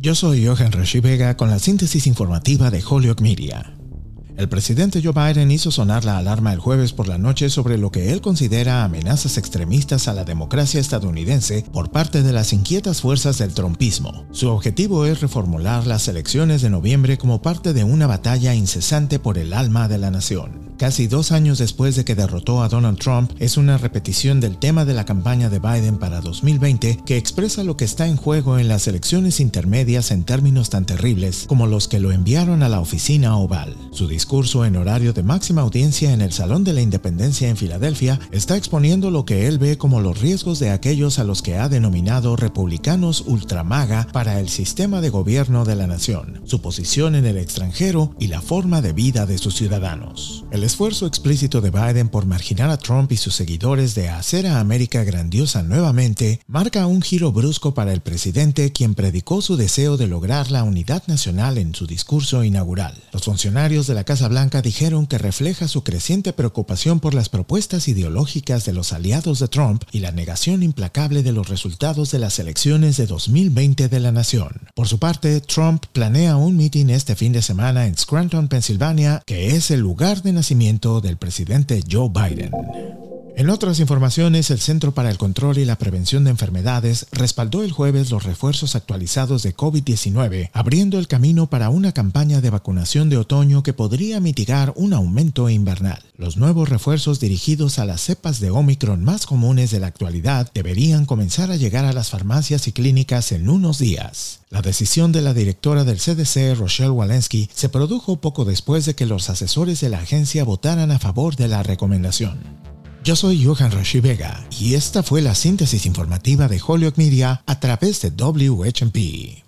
Yo soy Johan Rashi Vega con la síntesis informativa de Holyoke Media. El presidente Joe Biden hizo sonar la alarma el jueves por la noche sobre lo que él considera amenazas extremistas a la democracia estadounidense por parte de las inquietas fuerzas del trumpismo. Su objetivo es reformular las elecciones de noviembre como parte de una batalla incesante por el alma de la nación casi dos años después de que derrotó a Donald Trump, es una repetición del tema de la campaña de Biden para 2020 que expresa lo que está en juego en las elecciones intermedias en términos tan terribles como los que lo enviaron a la oficina oval. Su discurso en horario de máxima audiencia en el Salón de la Independencia en Filadelfia está exponiendo lo que él ve como los riesgos de aquellos a los que ha denominado republicanos ultramaga para el sistema de gobierno de la nación, su posición en el extranjero y la forma de vida de sus ciudadanos esfuerzo explícito de Biden por marginar a Trump y sus seguidores de hacer a América grandiosa nuevamente marca un giro brusco para el presidente quien predicó su deseo de lograr la unidad nacional en su discurso inaugural. Los funcionarios de la Casa Blanca dijeron que refleja su creciente preocupación por las propuestas ideológicas de los aliados de Trump y la negación implacable de los resultados de las elecciones de 2020 de la nación. Por su parte, Trump planea un mitin este fin de semana en Scranton, Pensilvania, que es el lugar de nacimiento del presidente Joe Biden. En otras informaciones, el Centro para el Control y la Prevención de Enfermedades respaldó el jueves los refuerzos actualizados de COVID-19, abriendo el camino para una campaña de vacunación de otoño que podría mitigar un aumento invernal. Los nuevos refuerzos dirigidos a las cepas de Omicron más comunes de la actualidad deberían comenzar a llegar a las farmacias y clínicas en unos días. La decisión de la directora del CDC, Rochelle Walensky, se produjo poco después de que los asesores de la agencia votaran a favor de la recomendación. Yo soy Johan Rashi Vega y esta fue la síntesis informativa de Holyoke Media a través de WHMP.